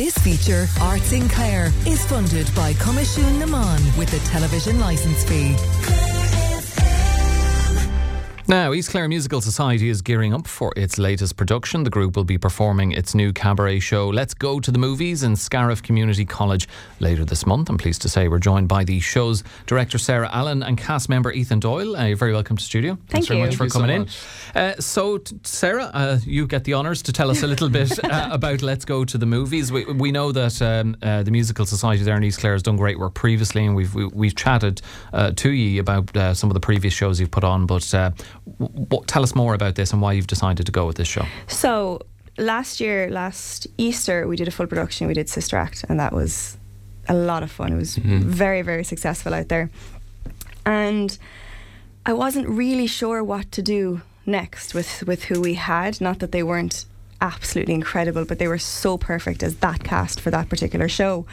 This feature, Arts in Clare, is funded by Coimisiún na Meán with a television licence fee. Now, East Clare Musical Society is gearing up for its latest production. The group will be performing its new cabaret show, Let's Go to the Movies, in Scariff Community College later this month. I'm pleased to say we're joined by the show's director, Sarah Allen, and cast member, Ethan Doyle. Uh, you're very welcome to the studio. Thank Thanks very much for Thank you coming so in. Uh, so, t- Sarah, uh, you get the honours to tell us a little bit uh, about Let's Go to the Movies. We, we know that um, uh, the Musical Society there in East Clare has done great work previously, and we've we, we've chatted uh, to you about uh, some of the previous shows you've put on. But uh, w- w- tell us more about this and why you've decided to go with this show. So last year, last Easter, we did a full production. We did Sister Act, and that was a lot of fun. It was very, very successful out there. And I wasn't really sure what to do next with, with who we had. Not that they weren't absolutely incredible, but they were so perfect as that cast for that particular show.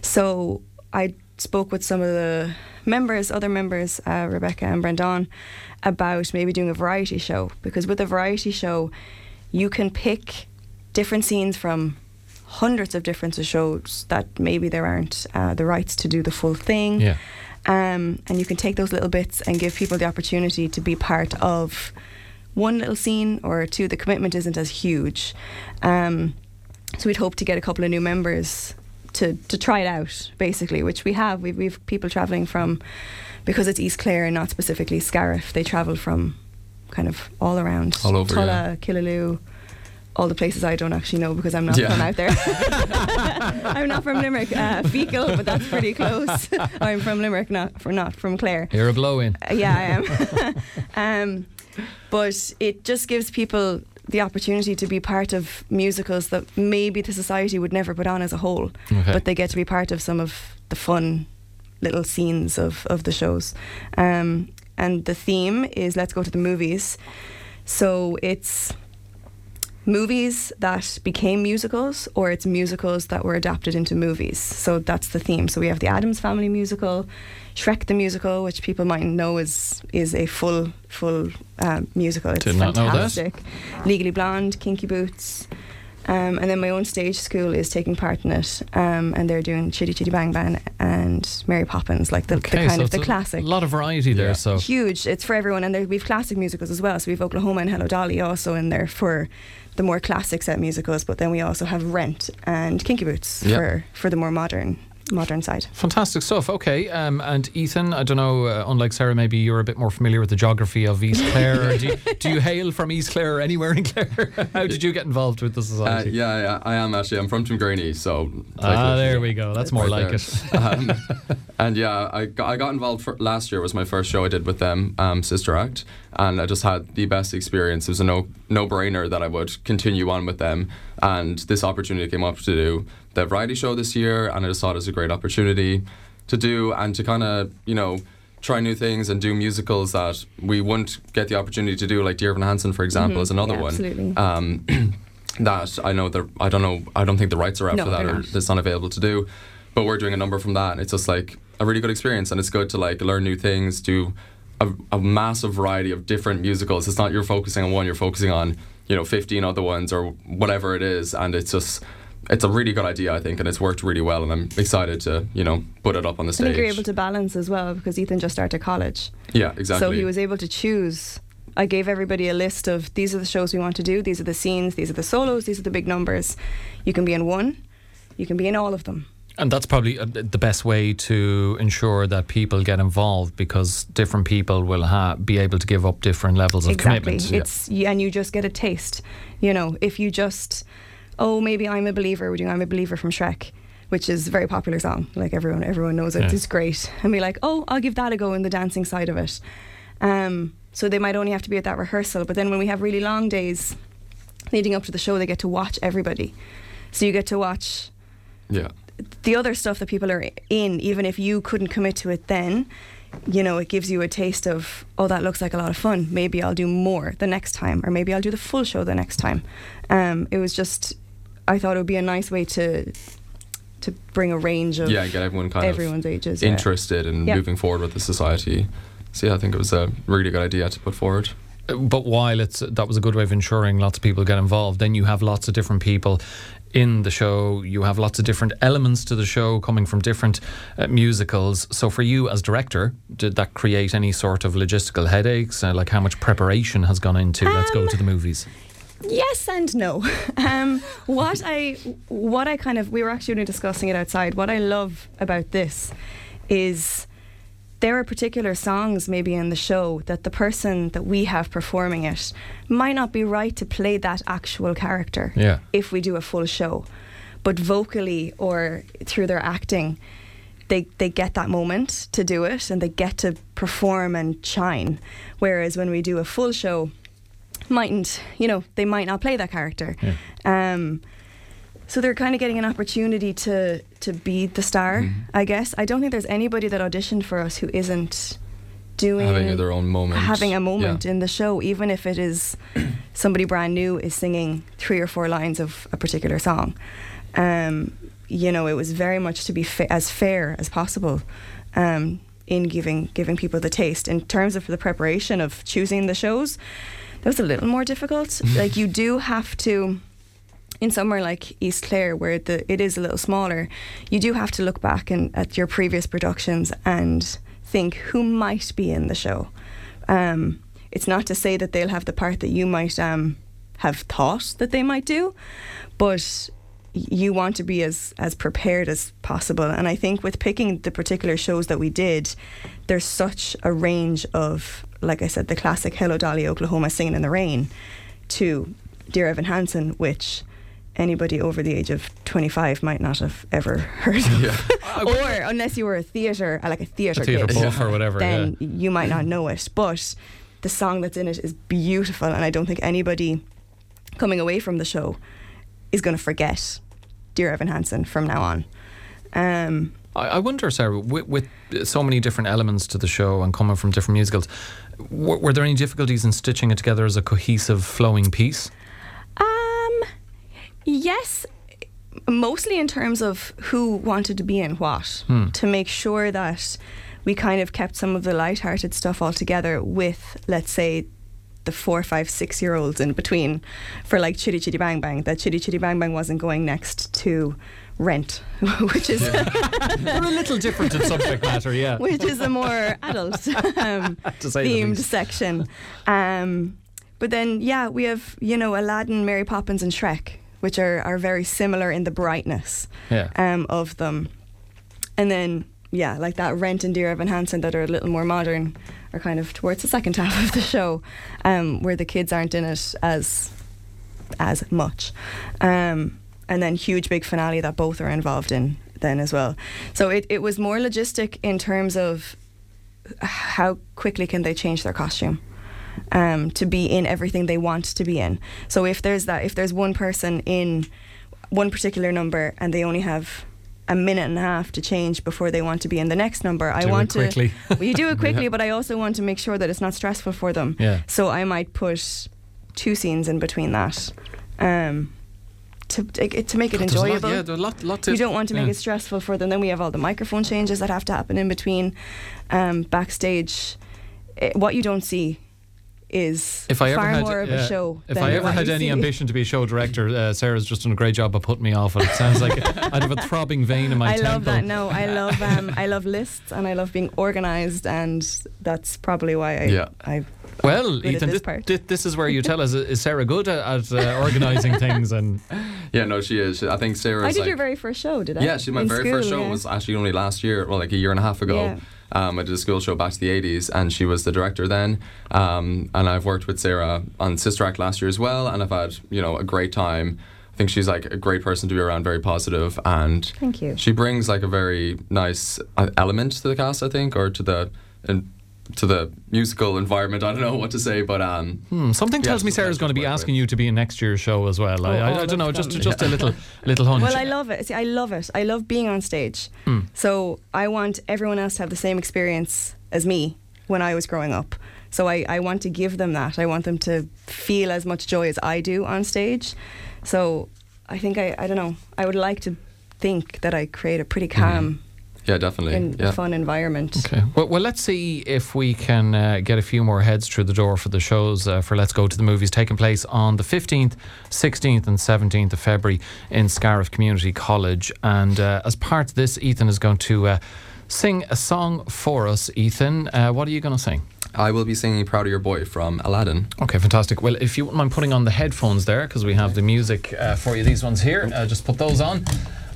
So I spoke with some of the members, other members, uh, Rebecca and Brendan, about maybe doing a variety show because with a variety show, you can pick different scenes from hundreds of different shows that maybe there aren't uh, the rights to do the full thing. Yeah. Um, and you can take those little bits and give people the opportunity to be part of one little scene or two. The commitment isn't as huge. Um, so we'd hope to get a couple of new members to, to try it out, basically, which we have. We've, we've people travelling from, because it's East Clare and not specifically Scariff, they travel from kind of all around. All over, Tulla, yeah. Killaloe, all the places I don't actually know because I'm not Yeah. from out there. I'm not from Limerick, uh, fecal, but that's pretty close. I'm from Limerick, not from not from Clare. You're a blow in. Uh, yeah, I am. um, but it just gives people the opportunity to be part of musicals that maybe the society would never put on as a whole, Okay. but they get to be part of some of the fun little scenes of, of the shows. Um, and the theme is Let's Go to the Movies. So it's movies that became musicals or it's musicals that were adapted into movies. So that's the theme. So we have the Addams Family musical, Shrek the musical, which people might know is is a full full uh, musical. It's Did not know that. fantastic. Legally Blonde, Kinky Boots. Um, and then my own stage school is taking part in it, um, and they're doing Chitty Chitty Bang Bang and Mary Poppins, like the, the kind so of the it's a lot of variety there. Yeah. So huge. It's for everyone, and we've classic musicals as well. So we've Oklahoma and Hello Dolly also in there for the more classic set musicals. But then we also have Rent and Kinky Boots Yeah. for for the more modern modern side. Fantastic stuff. Okay, um, and Ethan, I don't know. Uh, unlike Sarah, maybe you're a bit more familiar with the geography of East Clare. do, you, do you hail from East Clare or anywhere in Clare? How did you get involved with the Uh, society? yeah, yeah, I am actually. I'm from Tuamgraney, so. Ah, there we go. That's more Right like there. it. um, and yeah, I got, I got involved for, last year was my first show I did with them, um, Sister Act, and I just had the best experience. It was a no no brainer that I would continue on with them, and this opportunity came up to do the variety show this year, and I just thought it was a great opportunity to do and to kind of you know try new things and do musicals that we wouldn't get the opportunity to do, like Dear Evan Hansen, for example, Mhm. is another Yeah, one. absolutely. Um, that I know that I don't know I don't think the rights are out No, for that or not. it's not available to do. But we're doing a number from that and it's just like a really good experience and it's good to like learn new things, do a, a massive variety of different musicals. It's not you're focusing on one, you're focusing on, you know, fifteen other ones or whatever it is and it's just it's a really good idea, I think, and it's worked really well, and I'm excited to, you know, put it up on the stage. I think you're able to balance as well because Ethan just started college, yeah, exactly. so he was able to choose. I gave everybody a list of these are the shows we want to do, these are the scenes, these are the solos, these are the big numbers. You can be in one, you can be in all of them. And that's probably uh, the best way to ensure that people get involved because different people will ha- be able to give up different levels of exactly. commitment. It's yeah, and you just get a taste. You know, if you just oh maybe I'm a believer, we're doing I'm a believer from Shrek, which is a very popular song. Like everyone everyone knows it. Yeah. It's great. And be like, oh, I'll give that a go in the dancing side of it. Um, so they might only have to be at that rehearsal, but then when we have really long days leading up to the show, they get to watch everybody. So you get to watch yeah. The other stuff that people are in, even if you couldn't commit to it then, you know, it gives you a taste of, oh, that looks like a lot of fun. Maybe I'll do more the next time, or maybe I'll do the full show the next time. Um, it was just, I thought it would be a nice way to to bring a range of Yeah, get everyone kind everyone's of ages. yeah. interested in Yeah. moving forward with the society. So yeah, I think it was a really good idea to put forward. But while it's that was a good way of ensuring lots of people get involved, then you have lots of different people in the show. You have lots of different elements to the show coming from different uh, musicals. So, for you as director, did that create any sort of logistical headaches? Uh, like how much preparation has gone into Let's Go Um, to the Movies? Yes and no. Um, what I what I kind of we were actually only discussing it outside. What I love about this is there are particular songs maybe in the show that the person that we have performing it might not be right to play that actual character Yeah. if we do a full show. But vocally or through their acting, they they get that moment to do it and they get to perform and shine. Whereas when we do a full show, mightn't you know they might not play that character. Um, so they're kind of getting an opportunity to to be the star, Mm-hmm. I guess. I don't think there's anybody that auditioned for us who isn't doing Having their own moment. having a moment Yeah. in the show, even if it is somebody brand new is singing three or four lines of a particular song. Um, you know, it was very much to be fa- as fair as possible um, in giving giving people the taste. In terms of the preparation of choosing the shows, that was a little more difficult. like you do have to in somewhere like East Clare, where the it is a little smaller, you do have to look back and at your previous productions and think who might be in the show. Um, it's not to say that they'll have the part that you might um, have thought that they might do, but you want to be as as prepared as possible. And I think with picking the particular shows that we did, there's such a range of, like I said, the classic "Hello Dolly, Oklahoma, Singing in the Rain," to "Dear Evan Hansen," which anybody over the age of 25 might not have ever heard of. Yeah. or unless you were a theatre, uh, like a theatre A theatre kid, buff or whatever. then yeah. you might not know it. But the song that's in it is beautiful, and I don't think anybody coming away from the show is going to forget Dear Evan Hansen from now on. Um, I, I wonder, Sarah, with, with so many different elements to the show and coming from different musicals, were, were there any difficulties in stitching it together as a cohesive, flowing piece? Yes, mostly in terms of who wanted to be in what, Hmm. to make sure that we kind of kept some of the light-hearted stuff all together with, let's say, the four, five, six year olds in between for like Chitty Chitty Bang Bang. That Chitty Chitty Bang Bang wasn't going next to Rent, which is They're a little different in subject matter, yeah. which is a more adult um, To say the themed section. Um, but then, yeah, we have you know Aladdin, Mary Poppins, and Shrek, which are are very similar in the brightness Yeah. um, of them. And then, yeah, like that Rent and Dear Evan Hansen that are a little more modern are kind of towards the second half of the show, um, where the kids aren't in it as as much. Um, and then huge big finale that both are involved in then as well. So it, it was more logistic in terms of how quickly can they change their costume um, to be in everything they want to be in. So if there's that, if there's one person in one particular number and they only have a minute and a half to change before they want to be in the next number, I Do it want quickly. to. Well, you do it quickly, but I also want to make sure that it's not stressful for them. Yeah. So I might put two scenes in between that. Um, to, to make it There's a lot- enjoyable yeah, there's a lot, lot to you don't want to make yeah. it stressful for them. Then we have all the microphone changes that have to happen in between. Um, backstage, eh, what you don't see is If I ever far had, more of yeah, a show. If than I ever had any ambition to be a show director, uh, Sarah's just done a great job of putting me off it. It sounds like I'd have a throbbing vein in my temple. I temple. love that. No, I love um, I love lists and I love being organised, and that's probably why I Yeah. I Well, Ethan, this thi- part. thi- this is where you tell us is Sarah good at, at uh, organising things and Yeah, no, she is. I think Sarah. I did like, your very first show, did I? Yeah, she, my In very school, first show yeah. was actually only last year, well, like a year and a half ago. Yeah. Um, I did a school show back to the 80s, and she was the director then. Um, and I've worked with Sarah on Sister Act last year as well, and I've had, you know, a great time. I think she's like a great person to be around, very positive, and Thank you. she brings like a very nice uh, element to the cast, I think, or to the in, to the musical environment. I don't know what to say, but um, hmm, something Yeah, tells me Sarah's going to be pleasure to work asking you to be in next year's show as well. I, Oh, I, all I don't know, of just them. just a little little hunch. Well, I love it. See, I love it. I love being on stage. Hmm. So I want everyone else to have the same experience as me when I was growing up. So I, I want to give them that. I want them to feel as much joy as I do on stage. So I think I, I don't know. I would like to think that I create a pretty calm Yeah, definitely. in yeah. a fun environment. Okay. Well, well, let's see if we can uh, get a few more heads through the door for the shows uh, for Let's Go to the Movies taking place on the 15th, 16th, and 17th of February in Scariff Community College. And uh, as part of this, Ethan is going to uh, sing a song for us. Ethan, uh, what are you going to sing? I will be singing "Proud of Your Boy" from Aladdin. Okay, fantastic. Well, if you wouldn't mind putting on the headphones there, because we have the music uh, for you, these ones here, uh, just put those on.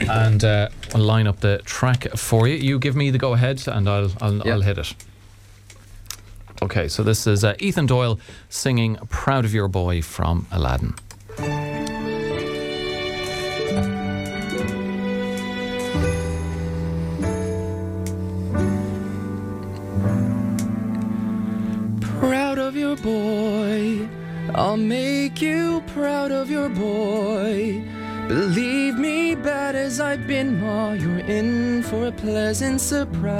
And uh, I'll line up the track for you. You give me the go ahead, and I'll I'll, Yeah. I'll hit it. Okay, so this is uh, Ethan Doyle singing "Proud of Your Boy" from Aladdin. Proud of your boy, I'll make you proud of your boy. Believe me, as I've been, Ma, you're in for a pleasant surprise.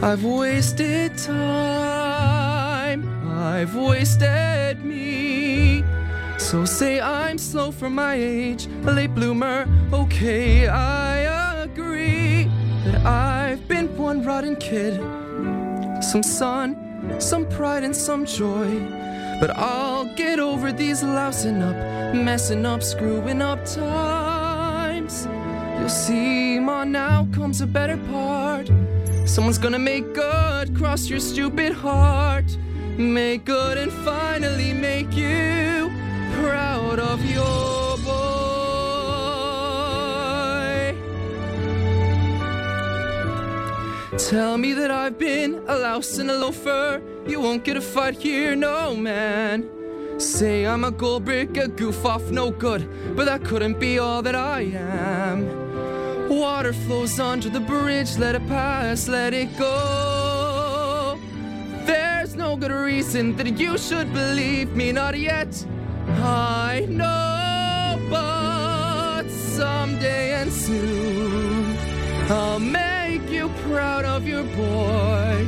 I've wasted time, I've wasted me. So say I'm slow for my age, a late bloomer. Okay, I agree that I've been one rotten kid some sun, some pride, and some joy. But I'll get over these lousing up, messing up, screwing up times. You'll see, Ma, now comes a better part. Someone's gonna make good, cross your stupid heart. Make good and finally make you proud of your Tell me that I've been a louse and a loafer. You won't get a fight here, no man. Say I'm a gold brick, a goof off, no good, but that couldn't be all that I am. Water flows under the bridge, let it pass, let it go. There's no good reason that you should believe me, not yet. I know, but someday and soon I'll make proud of your boy.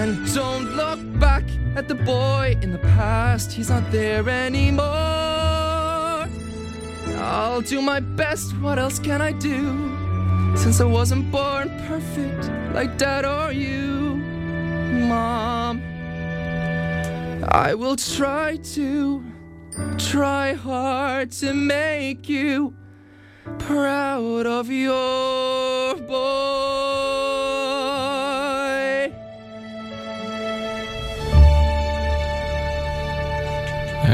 And don't look back at the boy in the past, he's not there anymore. I'll do my best, what else can I do? Since I wasn't born perfect like dad or you, mom. I will try to, try hard to make you proud of your boy.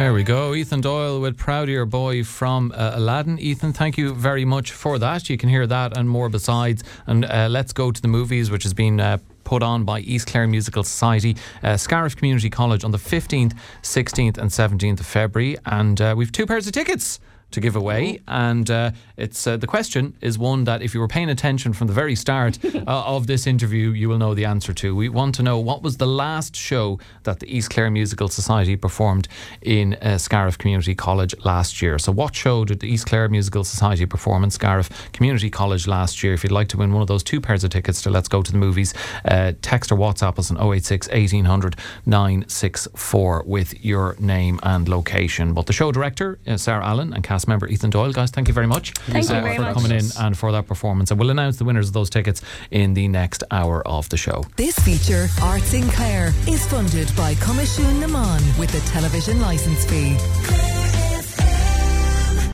There we go. Ethan Doyle with Proud of Your Boy from uh, Aladdin. Ethan, thank you very much for that. You can hear that and more besides. And uh, let's go to the movies, which has been. Uh, Put on by East Clare Musical Society, uh, Scariff Community College on the 15th, 16th, and 17th of February. And uh, we've two pairs of tickets to give away. And uh, it's uh, the question is one that if you were paying attention from the very start uh, of this interview, you will know the answer to. We want to know what was the last show that the East Clare Musical Society performed in uh, Scariff Community College last year. So, what show did the East Clare Musical Society perform in Scariff Community College last year? If you'd like to win one of those two pairs of tickets to Let's Go to the Movies, uh, text or WhatsApp us on 086 1800 964 with your name and location. But the show director, uh, Sarah Allen, and cast member Ethan Doyle, guys, thank you very much Thank you uh, very for much. coming in and for that performance. And we'll announce the winners of those tickets in the next hour of the show. This feature, Arts in Clare, is funded by Commission Naman with the television licence fee.